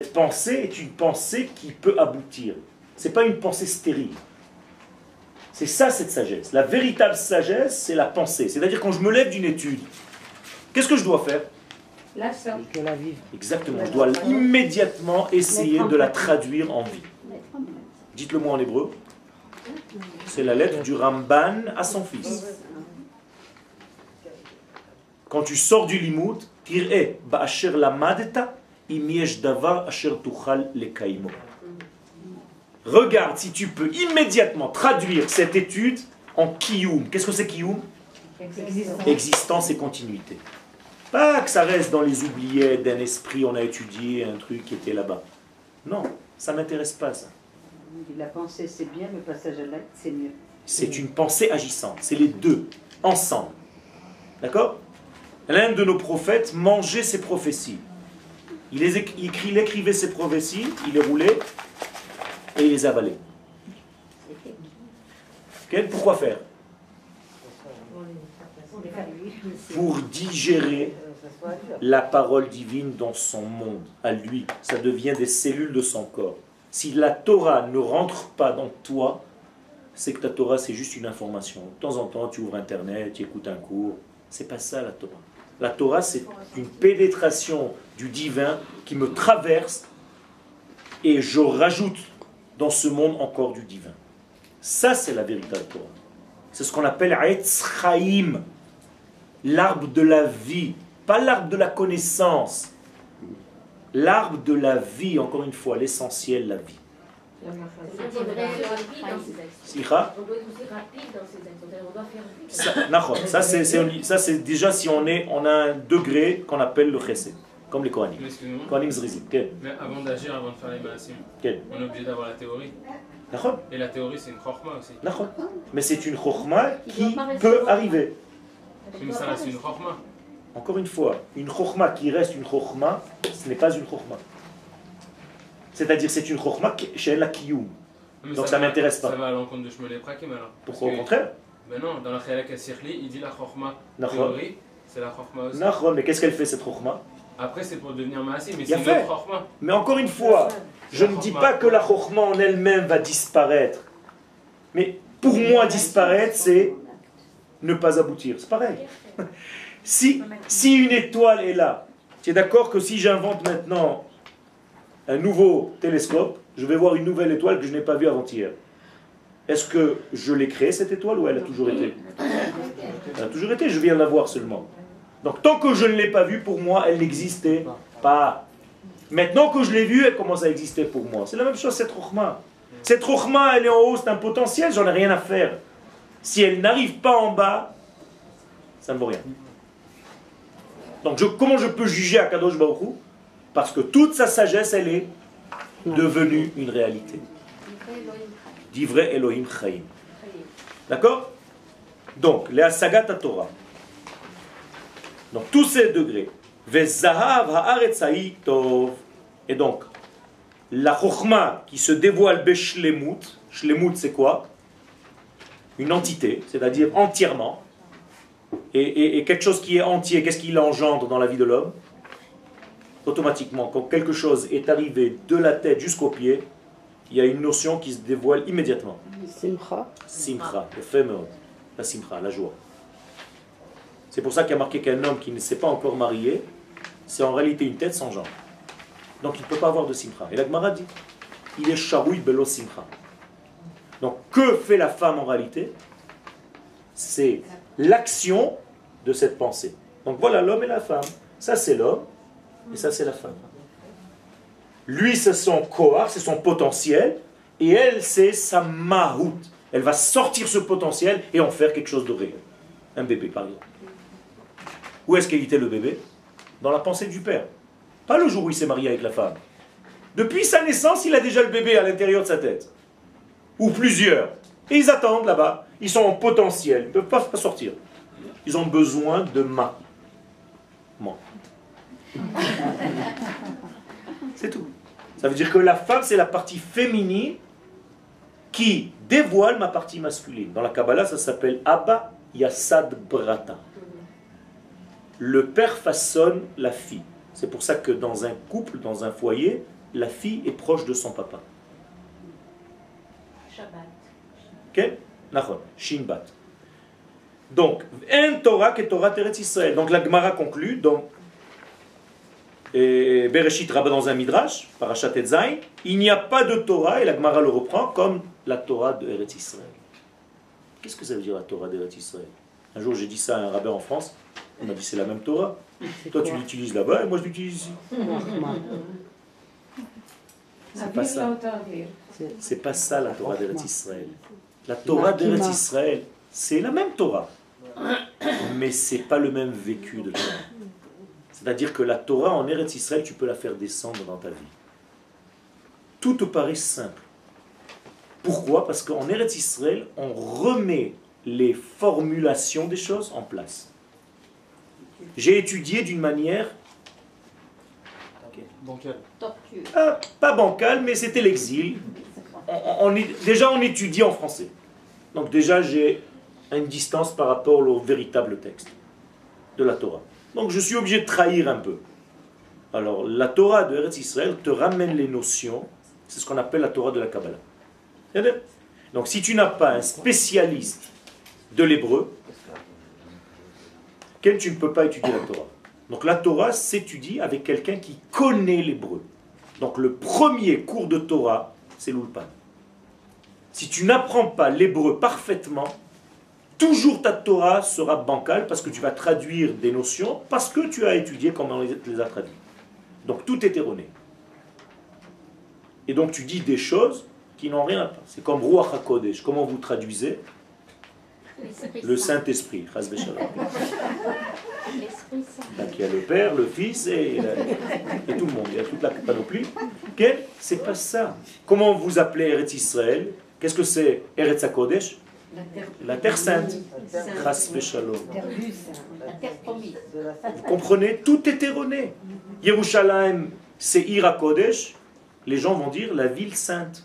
Cette pensée est une pensée qui peut aboutir. Ce n'est pas une pensée stérile. C'est ça cette sagesse. La véritable sagesse, c'est la pensée. C'est-à-dire quand je me lève d'une étude, qu'est-ce que je dois faire? La Exactement. Je dois immédiatement essayer de la traduire en vie. Dites-le moi en hébreu. C'est la lettre du Ramban à son fils. Quand tu sors du limout, tir'e ba'asher lamadeta davar asher tuchal le Regarde si tu peux immédiatement traduire cette étude en kiyum. Qu'est-ce que c'est kiyum Existence. et continuité. Pas que ça reste dans les oubliettes d'un esprit, on a étudié un truc qui était là-bas. Non, ça ne m'intéresse pas ça. La pensée c'est bien, le passage à l'acte c'est mieux. C'est une pensée agissante, c'est les deux, ensemble. D'accord? L'un de nos prophètes mangeait ses prophéties. Il, écrivait ses prophéties, il les roulait et il les avalait. Pourquoi faire? Pour digérer la parole divine dans son monde, à lui. Ça devient des cellules de son corps. Si la Torah ne rentre pas dans toi, c'est que ta Torah, c'est juste une information. De temps en temps, tu ouvres Internet, tu écoutes un cours. C'est pas ça la Torah. La Torah, c'est une pénétration du divin qui me traverse et je rajoute dans ce monde encore du divin. Ça, c'est la véritable Torah. C'est ce qu'on appelle Chaim, l'arbre de la vie, pas l'arbre de la connaissance, l'arbre de la vie, encore une fois, l'essentiel, la vie. On doit Ça, c'est, ça c'est déjà si on est, on a un degré qu'on appelle le chesed, comme les Kohanim. Kohanim Mais avant d'agir, avant de faire les malasim, on est obligé d'avoir la théorie. Et la théorie, c'est une chorma aussi. Mais c'est une chorma qui peut arriver. Mais ça reste une. Encore une fois, une chorma qui reste une chorma, ce n'est pas une chorma. C'est-à-dire c'est une chorma chez la kiyum. Donc ça ne m'intéresse pas. Ça va à l'encontre de Shmuel Prakim alors. Pourquoi au contraire Ben non, dans la Khalak Sirli, il dit la chorma théorie, c'est la chorma aussi. Nachon, mais qu'est-ce qu'elle fait cette chorma Après c'est pour devenir maassi, mais c'est une autre chorma. Mais encore une fois, je ne dis pas que la chorma en elle-même va disparaître. Mais pour moi disparaître, c'est ne pas aboutir. C'est pareil. Si, si une étoile est là, tu es d'accord que si j'invente maintenant un nouveau télescope, je vais voir une nouvelle étoile que je n'ai pas vue avant-hier. Est-ce que je l'ai créée cette étoile ou elle a toujours été? Elle a toujours été, je viens de la voir seulement. Donc tant que je ne l'ai pas vue, pour moi, elle n'existait pas. Maintenant que je l'ai vue, elle commence à exister pour moi. C'est la même chose cette rochma. Cette rochma, elle est en haut, c'est un potentiel, j'en ai rien à faire. Si elle n'arrive pas en bas, ça ne vaut rien. Donc comment je peux juger Akadosh Baruch parce que toute sa sagesse, elle est devenue une réalité. D'ivrei Elohim Chaim. D'accord? Donc, les Sagat Torah. Donc, tous ces degrés. Et donc, la chokhma qui se dévoile beshlemut, shlemut c'est quoi? Une entité, c'est-à-dire entièrement. Et, et, quelque chose qui est entier, qu'est-ce qu'il engendre dans la vie de l'homme? Automatiquement, quand quelque chose est arrivé de la tête jusqu'au pied, il y a une notion qui se dévoile immédiatement. Simcha. Simcha, le fameux, la simcha, la joie. C'est pour ça qu'il y a marqué qu'un homme qui ne s'est pas encore marié, c'est en réalité une tête sans jambes. Donc il ne peut pas avoir de simcha. Et la Gemara dit, il est sharouy belo simcha. Donc que fait la femme en réalité? C'est l'action de cette pensée. Donc voilà l'homme et la femme. Ça c'est l'homme, et ça, c'est la femme. Lui, c'est son koar, c'est son potentiel. Et elle, c'est sa mahout. Elle va sortir ce potentiel et en faire quelque chose de réel. Un bébé, par exemple. Où est-ce qu'il était le bébé? Dans la pensée du père. Pas le jour où il s'est marié avec la femme. Depuis sa naissance, il a déjà le bébé à l'intérieur de sa tête. Ou plusieurs. Et ils attendent là-bas. Ils sont en potentiel. Ils ne peuvent pas sortir. Ils ont besoin de ma. C'est tout. Ça veut dire que la femme, c'est la partie féminine qui dévoile ma partie masculine. Dans la Kabbalah, ça s'appelle Abba Yassad Brata. Le père façonne la fille. C'est pour ça que dans un couple, dans un foyer, la fille est proche de son papa. Shabbat. Ok? Shinbat. Donc, un Torah que Torah Teretz Israël. Donc la Gemara conclut, donc, et Bereshit Rabba dans un Midrash, Parashat Etzaï, il n'y a pas de Torah, et la Gemara le reprend, comme la Torah de Eretz Israël. Qu'est-ce que ça veut dire la Torah d'Eretz Israël Un jour j'ai dit ça à un rabbin en France, on m'a dit c'est la même Torah. Toi tu l'utilises là-bas et moi je l'utilise ici. C'est pas ça. C'est pas ça la Torah d'Eretz Israël. La Torah d'Eretz Israël, c'est la même Torah. Mais c'est pas le même vécu de Torah. C'est-à-dire que la Torah en Eretz Israël, tu peux la faire descendre dans ta vie. Tout te paraît simple. Pourquoi? Parce qu'en Eretz Israël, on remet les formulations des choses en place. J'ai étudié d'une manière... Ah, pas bancale, mais c'était l'exil. On, déjà, on étudie en français. Donc déjà, j'ai une distance par rapport au véritable texte de la Torah. Donc je suis obligé de trahir un peu. Alors la Torah de Eretz Israël te ramène les notions, c'est ce qu'on appelle la Torah de la Kabbalah. Donc si tu n'as pas un spécialiste de l'hébreu, tu ne peux pas étudier la Torah. Donc la Torah s'étudie avec quelqu'un qui connaît l'hébreu. Donc le premier cours de Torah, c'est l'ulpan. Si tu n'apprends pas l'hébreu parfaitement, toujours ta Torah sera bancale parce que tu vas traduire des notions parce que tu as étudié comment on les a traduites. Donc tout est erroné. Et donc tu dis des choses qui n'ont rien à voir. C'est comme Ruach HaKodesh. Comment vous traduisez Le Saint-Esprit. il y a le Père, le Fils et, tout le monde. Il y a toute la panoplie. C'est pas ça. Comment vous appelez Eretz Israël? Qu'est-ce que c'est Eretz HaKodesh? La terre sainte. Vous comprenez Tout est erroné. Yerushalayim, c'est Ira Kodesh. Les gens vont dire la ville sainte.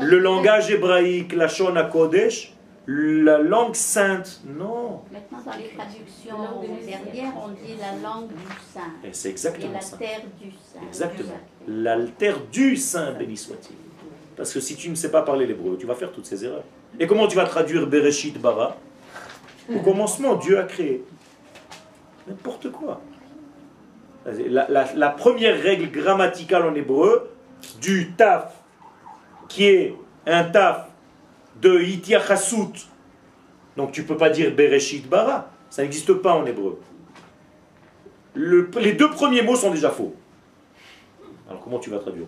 Le langage hébraïque, la Shona Kodesh, la langue sainte. Non. Maintenant, dans les traductions dernières, on dit la langue du saint. C'est exactement la ça. terre du saint. Exactement. La terre du saint, béni soit-il. Parce que si tu ne sais pas parler l'hébreu, tu vas faire toutes ces erreurs. Et comment tu vas traduire Bereshit Bara? Au commencement, Dieu a créé. N'importe quoi. La, première règle grammaticale en hébreu du taf, qui est un taf de itiachasut, donc tu ne peux pas dire Bereshit Bara, ça n'existe pas en hébreu. les deux premiers mots sont déjà faux. Alors comment tu vas traduire?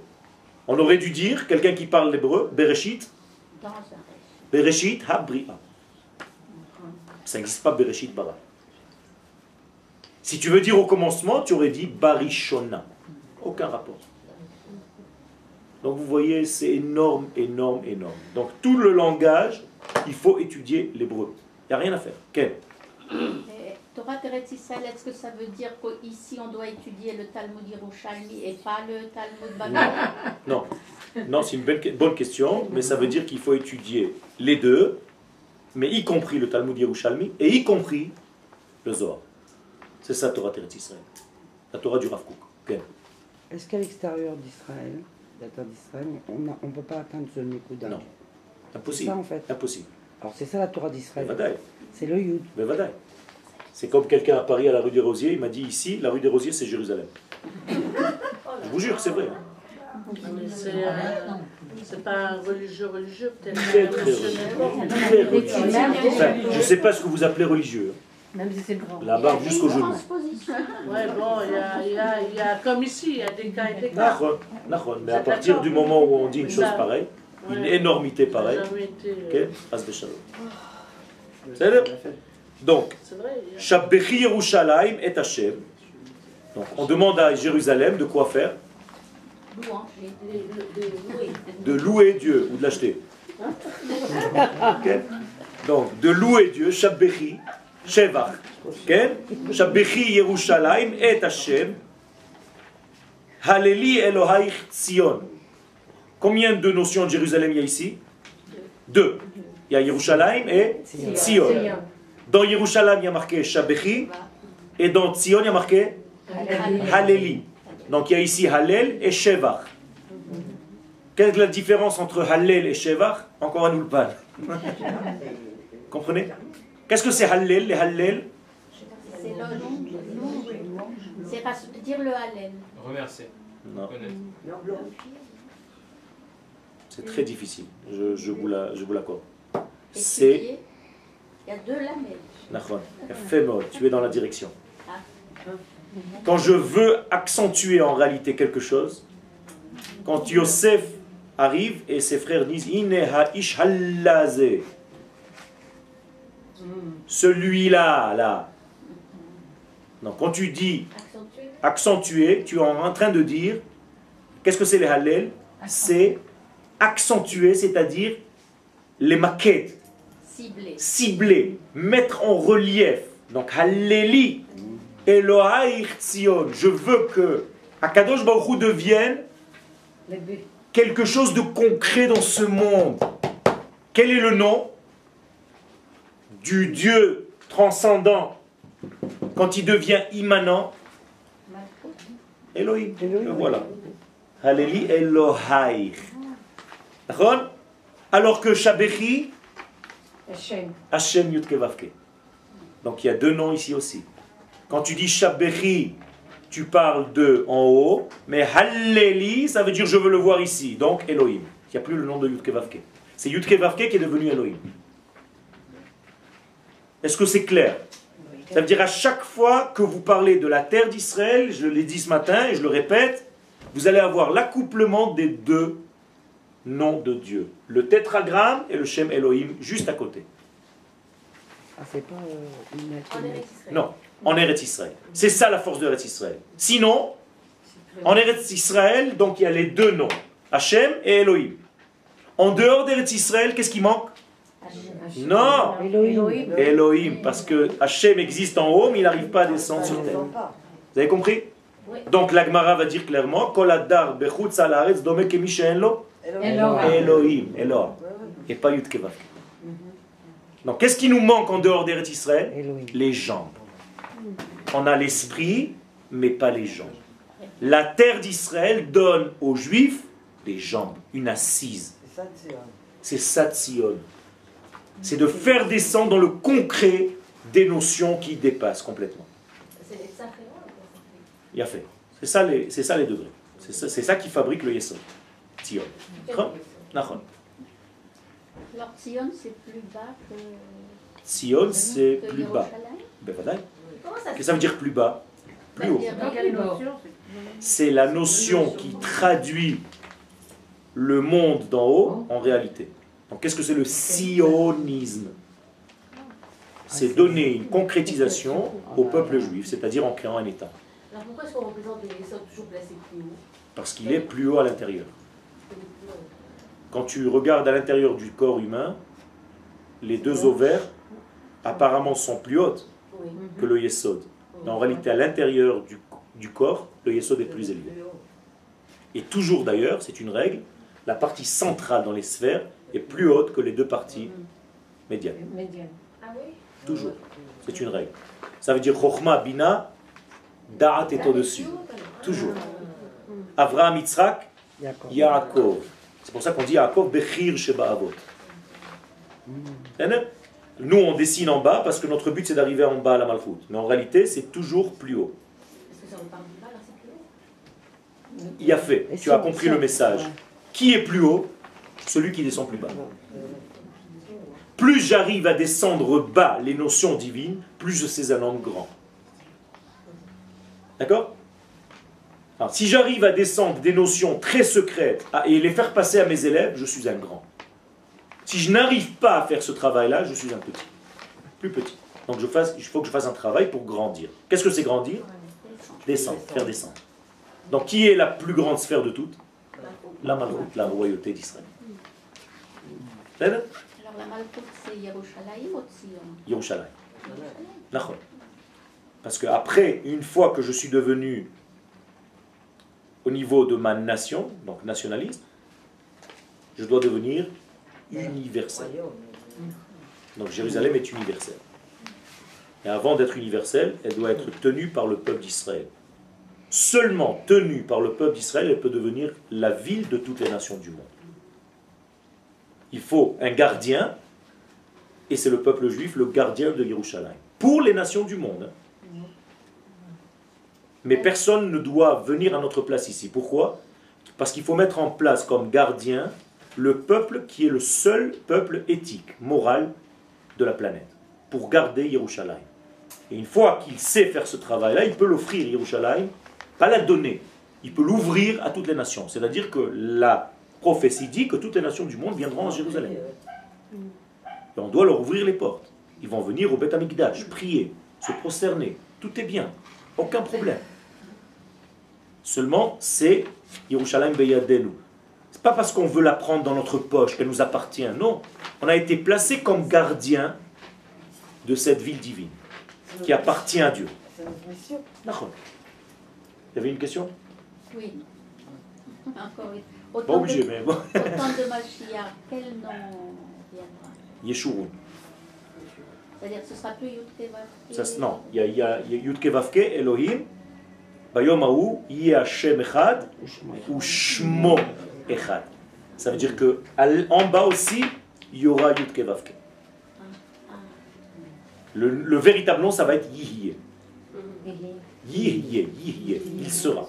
On aurait dû dire, quelqu'un qui parle l'hébreu, Bereshit, Bereshit Habria. Ça n'existe pas Bereshit Bara. Si tu veux dire au commencement, tu aurais dit Barishona. Aucun rapport. Donc vous voyez, c'est énorme, énorme, énorme. Donc tout le langage, il faut étudier l'hébreu. Il n'y a rien à faire. Quel Torah Teretz Israël, est-ce que ça veut dire qu'ici on doit étudier le Talmud Yerushalmi et pas le Talmud Babylone Non, non c'est une bonne, question, mais ça veut dire qu'il faut étudier les deux, mais y compris le Talmud Yerushalmi et y compris le Zohar. C'est ça Torah Teretz Israël, la Torah du Rav Kook. Est-ce qu'à l'extérieur d'Israël, la terre d'Israël, on ne peut pas atteindre ce Nikuda Non, impossible. Ça, en fait. Impossible. Alors c'est ça la Torah d'Israël. C'est le Yud. C'est comme quelqu'un à Paris à la rue des Rosiers, il m'a dit ici, la rue des Rosiers, c'est Jérusalem. Je vous jure, c'est vrai. C'est pas religieux, religieux, peut-être. Très, très religieux. je ne sais pas ce que vous appelez religieux. Même si c'est grand. La barbe jusqu'au genou. Ouais, bon, il y a, y a, comme ici, il y a des cas et des cas. Mais à partir du moment où on dit une chose pareille, une énormité pareille, ok, C'est donc, Shabbechi Yerushalayim et Hashem. Donc, on demande à Jérusalem de quoi faire? De louer Dieu ou de l'acheter. Donc, de louer Dieu, Shabbechi, Shevach. Shabbechi Yerushalayim et Hashem. Haleli Elohaich Tzion. Combien de notions de Jérusalem il y a ici? Deux. Il y a Yerushalayim et Tzion. Dans Yerushalayim, il y a marqué Shabechi, et dans Tzion, il y a marqué Haleli. Donc il y a ici Hallel et Shevach. Quelle est la différence entre Hallel et Shevach? Encore un ulpan. Comprenez? Qu'est-ce que c'est Hallel, les Hallel? C'est C'est dire le Hallel. Remercier. Non. C'est très difficile. Je, je vous l'accorde. C'est. Il y a deux lamelles. Fais tu es dans la direction. Ah. Quand je veux accentuer en réalité quelque chose, quand Yosef arrive et ses frères disent ish celui-là, là. Donc quand tu dis accentuer, tu es en train de dire, qu'est-ce que c'est les hallel C'est accentuer, c'est-à-dire les maquettes. Cibler. mettre en relief. Donc halleli, Elohai Tzion. Je veux que Akadosh Baruch devienne quelque chose de concret dans ce monde. Quel est le nom du Dieu transcendant quand il devient immanent? Elohim. Voilà. Haleli Elohai. Alors que Shabechi, Hashem Yudkevavke. Donc il y a deux noms ici aussi. Quand tu dis Shabechi, tu parles de en haut, mais Halleli, ça veut dire je veux le voir ici. Donc Elohim. Il n'y a plus le nom de Yudkevavke. C'est Yudkevavke qui est devenu Elohim. Est-ce que c'est clair? Ça veut dire à chaque fois que vous parlez de la terre d'Israël, je l'ai dit ce matin et je le répète, vous allez avoir l'accouplement des deux noms de Dieu. Le tétragramme et le Shem Elohim juste à côté. Ah, c'est pas euh, une Non, en Eretz Israël. C'est ça la force de Eretz Israël. Sinon, en Eretz Israël, donc il y a les deux noms, Hachem et Elohim. En dehors d'Eretz Israël, qu'est-ce qui manque? Non Elohim. parce que Hachem existe en haut, mais il n'arrive pas à descendre sur terre. Vous avez compris? Donc l'Agmara va dire clairement Koladar Elohim. Elohim. Et pas Yudkeva. Donc qu'est-ce qui nous manque en dehors d'Eretz Israël Les jambes. On a l'esprit, mais pas les jambes. La terre d'Israël donne aux Juifs des jambes, une assise. C'est Satsion c'est de faire descendre dans le concret des notions qui dépassent complètement. Il a fait. C'est ça les, c'est ça les degrés. C'est ça, c'est ça qui fabrique le Yesod. Tzion. Alors Tzion, c'est plus bas que... C'est plus bas. Ben, Qu'est-ce que ça veut dire plus bas Plus haut. C'est la notion qui traduit le monde d'en haut en réalité qu'est-ce que c'est le sionisme? C'est donner une concrétisation au peuple juif, c'est-à-dire en créant un État. Alors pourquoi est-ce qu'on représente toujours placé plus haut? Parce qu'il est plus haut à l'intérieur. Quand tu regardes à l'intérieur du corps humain, les deux ovaires apparemment sont plus hautes que le yesod. Mais en réalité, à l'intérieur du, du corps, le yesod est plus élevé. Et toujours d'ailleurs, c'est une règle, la partie centrale dans les sphères est plus haute que les deux parties médianes. Ah Toujours. C'est une règle. Ça veut dire Chochma, Bina, Da'at est au-dessus. Toujours. Avraham, Yitzhak, Yaakov. C'est pour ça qu'on dit Yaakov, Bechir Sheba Avot. Nous, on dessine en bas parce que notre but, c'est d'arriver en bas à la Malchut. Mais en réalité, c'est toujours plus haut. Il a fait. Tu as compris le message. Qui est plus haut? Celui qui descend plus bas. Plus j'arrive à descendre bas les notions divines, plus je sais un homme grand. D'accord? Si j'arrive à descendre des notions très secrètes et les faire passer à mes élèves, je suis un grand. Si je n'arrive pas à faire ce travail-là, je suis un petit. Plus petit. Donc je fasse, il faut que je fasse un travail pour grandir. Qu'est-ce que c'est grandir? Descendre, faire descendre. Donc qui est la plus grande sphère de toutes? La la royauté d'Israël. Alors la Malkout, c'est Yerushalayim ou Tzion Yerushalayim. Parce qu'après, une fois que je suis devenu au niveau de ma nation, donc nationaliste, je dois devenir universel. Donc Jérusalem est universelle. Et avant d'être universelle, elle doit être tenue par le peuple d'Israël. seulement tenue par le peuple d'Israël, elle peut devenir la ville de toutes les nations du monde. Il faut un gardien, et c'est le peuple juif, le gardien de Yerushalayim. Pour les nations du monde. Mais personne ne doit venir à notre place ici. Pourquoi? Parce qu'il faut mettre en place comme gardien le peuple qui est le seul peuple éthique, moral de la planète, pour garder Yerushalayim. Et une fois qu'il sait faire ce travail-là, il peut l'offrir Yerushalayim, pas la donner, il peut l'ouvrir à toutes les nations. C'est-à-dire que la prophétie dit que toutes les nations du monde viendront à Jérusalem. On doit leur ouvrir les portes. Ils vont venir au Beth Amikdash, prier, se prosterner. Tout est bien, aucun problème. Seulement, c'est Yerushalayim Beyadenu. C'est pas parce qu'on veut la prendre dans notre poche qu'elle nous appartient. Non, on a été placé comme gardien de cette ville divine qui appartient à Dieu. Y avait une question? Oui. Encore oui. Autant obligé, de, mais bon. Autant de Mashiach, quel nom viendra? Yeshurun. C'est-à-dire que ce sera plus Yudke Vavke Non, il y a, a, il y a Yudke Vavke, Elohim, Ça veut dire que en bas aussi, il y aura Yudke Vavke. Le, le, véritable nom, ça va être Yihye. Yihye, Yihye, il sera.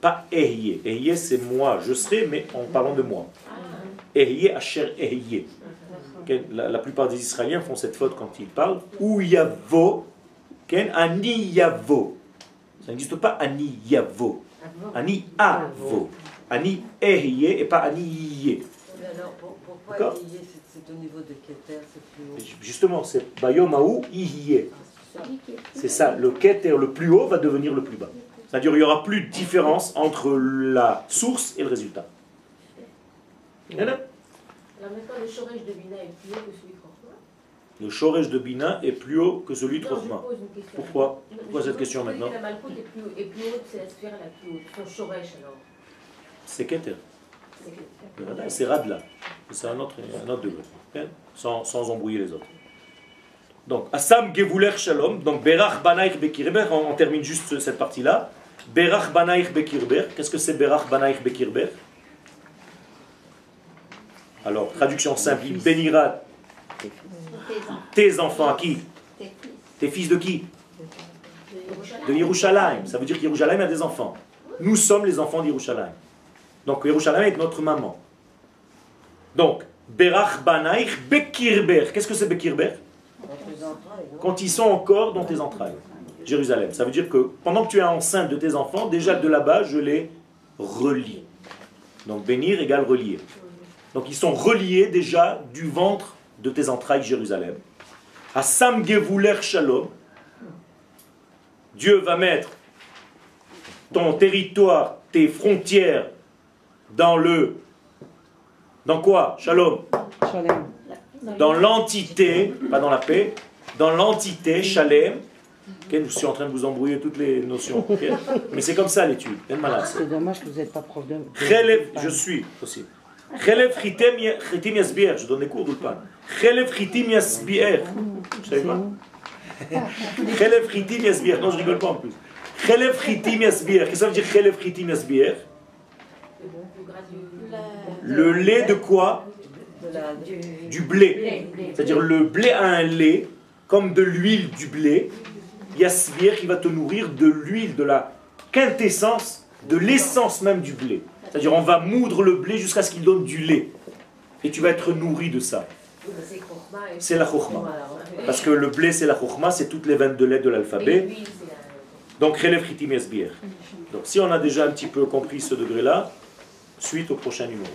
Pas Ehye. Ehye, c'est moi, je serai, mais en parlant de moi. Ehye, Asher Ehye. La, la, plupart des Israéliens font cette faute quand ils parlent. Ou Yavo, Ani Yavo. Ça n'existe pas Ani Yavo. Ani Avo. Ani Ehye et pas Ani Yihye. Alors, pourquoi c'est au niveau de Keter, c'est plus haut Justement, c'est Bayomaou Ihye. C'est ça, le Keter le plus haut va devenir le plus bas. C'est-à-dire qu'il n'y aura plus de différence entre la source et le résultat. Alors maintenant, le chorège de Bina est plus haut que celui Le chorège de Bina est plus haut que celui de Rochma. Pourquoi Pourquoi cette question maintenant La Malkout est plus, est plus haute, c'est la sphère la plus haute. Son alors C'est Keter. C'est Radla. C'est un autre, un autre degré. Sans, sans embrouiller les autres. Donc, Assam Gevuler Shalom, donc Berach Banaich Bekirber, on, termine juste cette partie-là. Berach Banaich Bekirber, qu'est-ce que c'est Berach Banaich Bekirber? Alors, traduction simple, il bénira tes enfants à qui Tes fils de qui De Yerushalayim. Ça veut dire qu'Yerushalayim a des enfants. Nous sommes les enfants d'Yerushalayim. Donc Yerushalayim est notre maman. Donc, Berach Banaich Bekirber. Qu'est-ce que c'est Bekirber? Quand ils sont encore dans tes entrailles. Jérusalem. Ça veut dire que pendant que tu es enceinte de tes enfants, déjà de là-bas, je les relie. Donc bénir égale relier. Donc ils sont reliés déjà du ventre de tes entrailles, Jérusalem. À Sam Shalom, Dieu va mettre ton territoire, tes frontières dans le... Dans quoi Shalom? Dans l'entité, pas dans la paix, dans l'entité, Shalem. je suis en train de vous embrouiller toutes les notions. Mais c'est comme ça l'étude. C'est dommage que vous n'êtes pas prof de... Je suis aussi. Je donne des cours d'Ulpan. Chelev chitim yasbier. Je savais pas. Yasbier. Non, je rigole pas en plus. Chelev chitim yasbier. Qu'est-ce que ça veut dire chelev chitim yasbier le lait de quoi? Du blé. C'est-à-dire le blé a un lait, comme de l'huile du blé. Yasbir qui va te nourrir de l'huile, de la quintessence, de l'essence même du blé. C'est-à-dire on va moudre le blé jusqu'à ce qu'il donne du lait. Et tu vas être nourri de ça. C'est la chokhma. Parce que le blé, c'est la chokhma, c'est toutes les veines de lait de l'alphabet. Donc, Donc, si on a déjà un petit peu compris ce degré-là, suite au prochain numéro.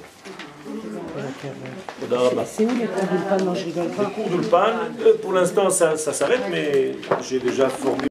C'est où les cours d'Ulpan? Non, je rigole pas. Les cours d'Ulpan, euh, pour l'instant, ça, ça s'arrête, mais j'ai déjà formé.